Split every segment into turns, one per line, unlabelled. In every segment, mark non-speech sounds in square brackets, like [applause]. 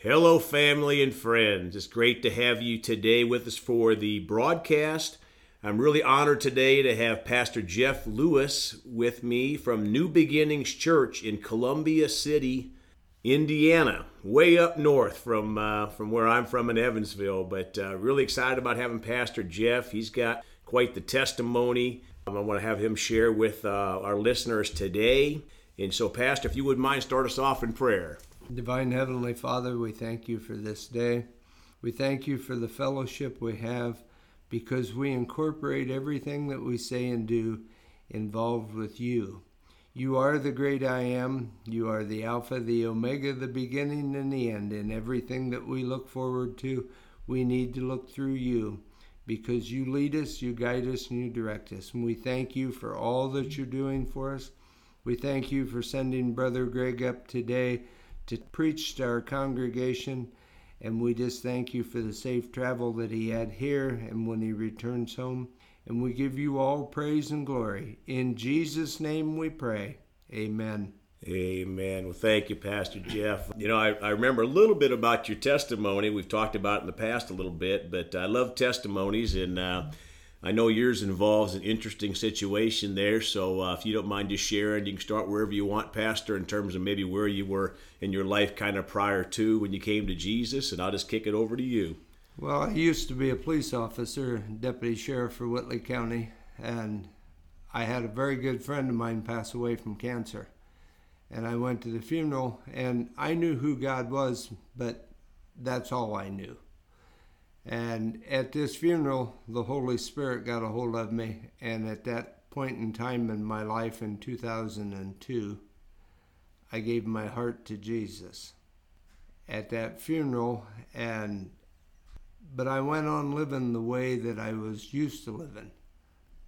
Hello, family and friends. It's great to have you today with us for the broadcast. I'm really honored today to have Pastor Jeff Lewis with me from New Beginnings Church in Columbia City, Indiana, way up north from uh, from where I'm from in Evansville. But uh, really excited about having Pastor Jeff. He's got quite the testimony. Um, I want to have him share with uh, our listeners today. And so, Pastor, if you wouldn't mind, start us off in prayer.
Divine Heavenly Father, we thank you for this day. We thank you for the fellowship we have because we incorporate everything that we say and do involved with you. You are the great I am. You are the Alpha, the Omega, the beginning and the end. And everything that we look forward to, we need to look through you because you lead us, you guide us, and you direct us. And we thank you for all that you're doing for us. We thank you for sending Brother Greg up today to preach to our congregation. And we just thank you for the safe travel that he had here and when he returns home. And we give you all praise and glory. In Jesus' name we pray. Amen.
Amen. Well, thank you, Pastor Jeff. You know, I, I remember a little bit about your testimony. We've talked about it in the past a little bit, but I love testimonies, and uh, I know yours involves an interesting situation there. So uh, if you don't mind just sharing, you can start wherever you want, Pastor, in terms of maybe where you were in your life kind of prior to when you came to Jesus, and I'll just kick it over to you.
Well, I used to be a police officer, deputy sheriff for Whitley County, and I had a very good friend of mine pass away from cancer. And I went to the funeral, and I knew who God was, but that's all I knew. And at this funeral, the Holy Spirit got a hold of me. And at that point in time in my life in 2002, I gave my heart to Jesus at that funeral. And but I went on living the way that I was used to living.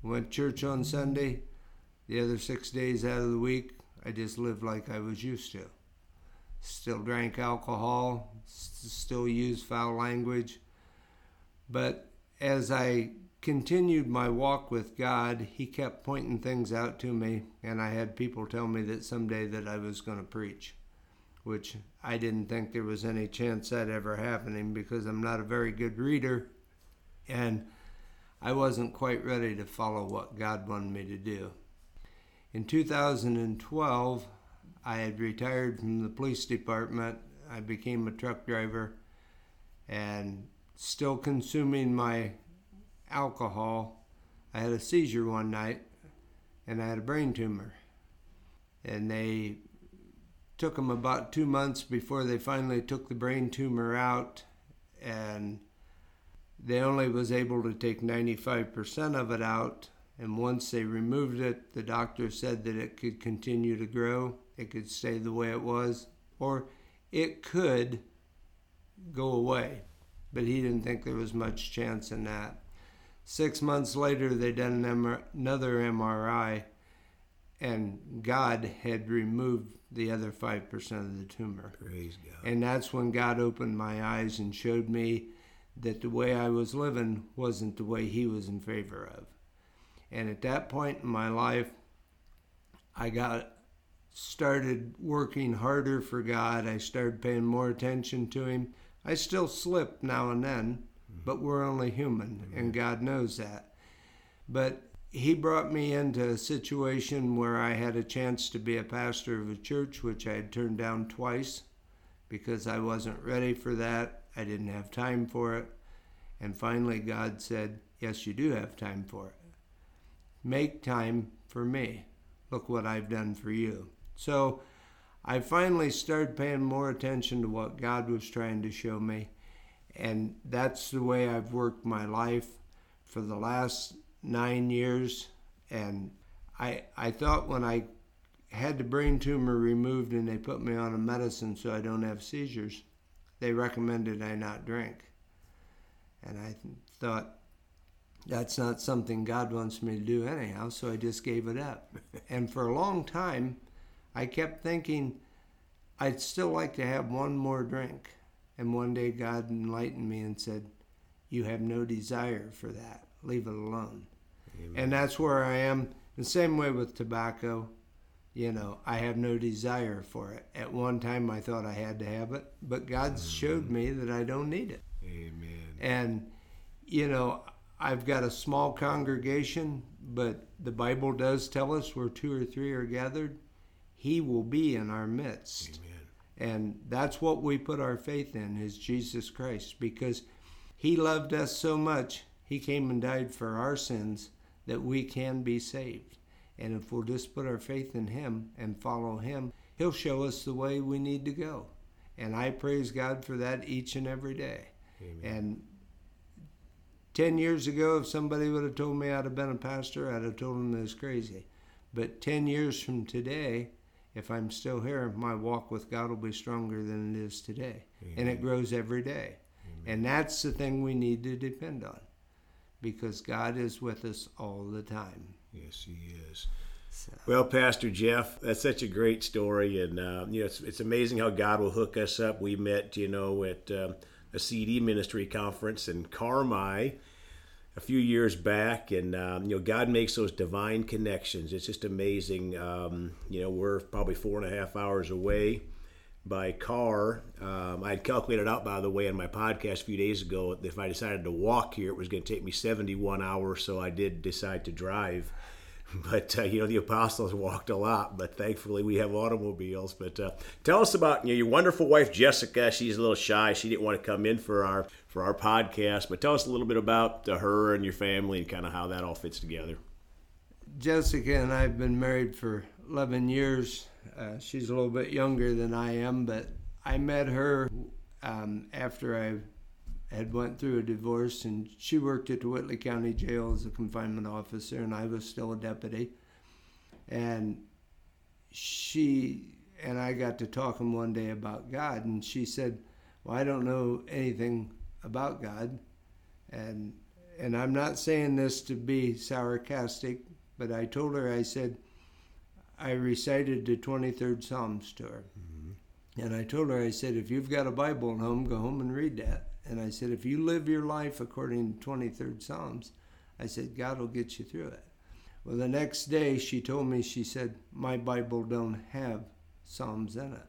Went church on Sunday. The other six days out of the week, I just lived like I was used to. Still drank alcohol, still used foul language but as I continued my walk with God, He kept pointing things out to me, and I had people tell me that someday that I was going to preach, which I didn't think there was any chance that ever happening because I'm not a very good reader, and I wasn't quite ready to follow what God wanted me to do. In 2012, I had retired from the police department. I became a truck driver, and still consuming my alcohol, I had a seizure one night and I had a brain tumor. And they took them about two months before they finally took the brain tumor out and they only was able to take 95% of it out. And once they removed it the doctor said that it could continue to grow. It could stay the way it was or it could go away but he didn't think there was much chance in that. Six months later, they done another MRI, and God had removed the other 5% of the tumor.
Praise God.
And that's when God opened my eyes and showed me that the way I was living wasn't the way He was in favor of. And at that point in my life, I got started working harder for God. I started paying more attention to Him. I still slip now and then, mm-hmm. but we're only human, and God knows that. But He brought me into a situation where I had a chance to be a pastor of a church, which I had turned down twice because I wasn't ready for that. I didn't have time for it. And finally, God said, Yes, you do have time for it. Make time for me. Look what I've done for you. So, I finally started paying more attention to what God was trying to show me. And that's the way I've worked my life for the last nine years. And I, I thought when I had the brain tumor removed and they put me on a medicine so I don't have seizures, they recommended I not drink. And I thought, that's not something God wants me to do anyhow, so I just gave it up. [laughs] and for a long time, I kept thinking, I'd still like to have one more drink. And one day God enlightened me and said, You have no desire for that. Leave it alone. Amen. And that's where I am. The same way with tobacco. You know, I have no desire for it. At one time, I thought I had to have it, but God mm-hmm. showed me that I don't need it.
Amen.
And, you know, I've got a small congregation, but the Bible does tell us where two or three are gathered, He will be in our midst.
Amen.
And that's what we put our faith in is Jesus Christ because He loved us so much, He came and died for our sins that we can be saved. And if we'll just put our faith in Him and follow Him, He'll show us the way we need to go. And I praise God for that each and every day.
Amen.
And 10 years ago, if somebody would have told me I'd have been a pastor, I'd have told them it was crazy. But 10 years from today, if I'm still here, my walk with God will be stronger than it is today. Amen. And it grows every day. Amen. And that's the thing we need to depend on because God is with us all the time.
Yes, He is. So. Well, Pastor Jeff, that's such a great story, and uh, you know it's, it's amazing how God will hook us up. We met, you know, at uh, a CD ministry conference in Carmi a few years back, and um, you know God makes those divine connections. It's just amazing. Um, you know, we're probably four and a half hours away by car. Um, I had calculated out, by the way, on my podcast a few days ago, if I decided to walk here, it was going to take me 71 hours. So I did decide to drive. [laughs] But uh, you know, the apostles walked a lot, but thankfully we have automobiles. But uh, tell us about you know, your wonderful wife Jessica. She's a little shy; she didn't want to come in for our for our podcast. But tell us a little bit about uh, her and your family and kind of how that all fits together.
Jessica and I have been married for 11 years. Uh, she's a little bit younger than I am, but I met her um, after I had went through a divorce, and she worked at the Whitley County Jail as a confinement officer, and I was still a deputy. And she and I got to talking one day about God, and she said, "Well, I don't know anything about God," and and I'm not saying this to be sarcastic, but I told her, I said, I recited the 23rd Psalms to her. Mm-hmm. And I told her, I said, if you've got a Bible at home, go home and read that. And I said, if you live your life according to 23rd Psalms, I said, God will get you through it. Well, the next day she told me, she said, my Bible don't have Psalms in it.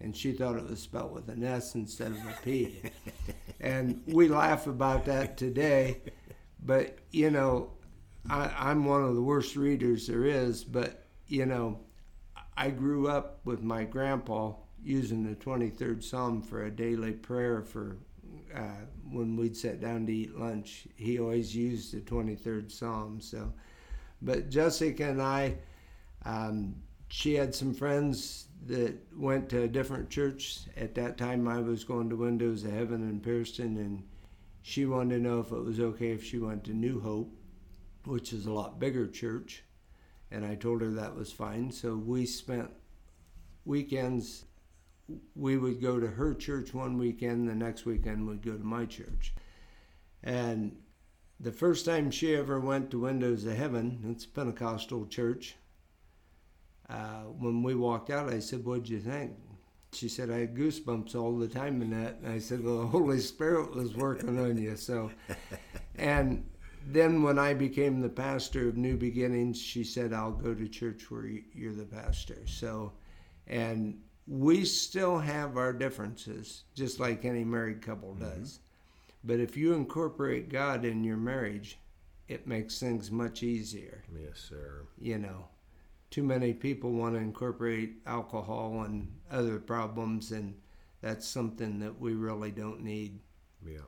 And she thought it was spelled with an S instead of a P. [laughs] and we laugh about that today. But, you know, I, I'm one of the worst readers there is, but you know, I grew up with my grandpa using the 23rd Psalm for a daily prayer for uh, when we'd sit down to eat lunch. He always used the 23rd Psalm. So, but Jessica and I, um, she had some friends that went to a different church. At that time, I was going to Windows of Heaven in Pierceton, and she wanted to know if it was okay if she went to New Hope, which is a lot bigger church and I told her that was fine. So we spent weekends. We would go to her church one weekend, the next weekend we'd go to my church. And the first time she ever went to Windows of Heaven, it's a Pentecostal church. Uh, when we walked out, I said, "What'd you think?" She said, "I had goosebumps all the time in that." And I said, "Well, the Holy Spirit was working on you." So, and then when I became the pastor of New Beginnings, she said, I'll go to church where you're the pastor. So, and we still have our differences, just like any married couple mm-hmm. does. Mm-hmm. But if you incorporate God in your marriage, it makes things much easier.
Yes, sir.
You know, too many people want to incorporate alcohol and other problems, and that's something that we really don't need.
Yeah.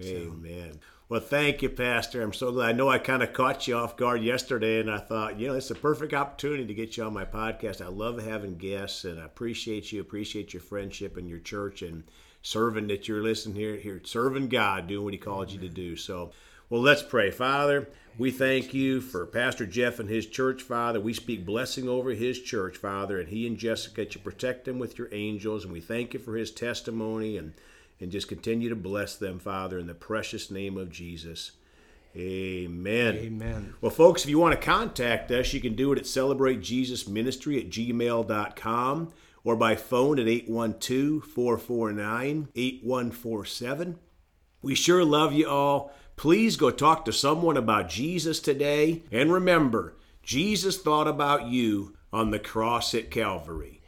Amen. Well, thank you, Pastor. I'm so glad. I know I kind of caught you off guard yesterday, and I thought, you know, it's a perfect opportunity to get you on my podcast. I love having guests, and I appreciate you, appreciate your friendship and your church and serving that you're listening here, here serving God, doing what He called Amen. you to do. So, well, let's pray. Father, we thank you for Pastor Jeff and his church, Father. We speak blessing over his church, Father, and he and Jessica, you protect him with your angels, and we thank you for his testimony and and just continue to bless them, Father, in the precious name of Jesus. Amen.
Amen.
Well, folks, if you want to contact us, you can do it at celebratejesusministry at gmail.com or by phone at 812 449 8147. We sure love you all. Please go talk to someone about Jesus today. And remember, Jesus thought about you on the cross at Calvary.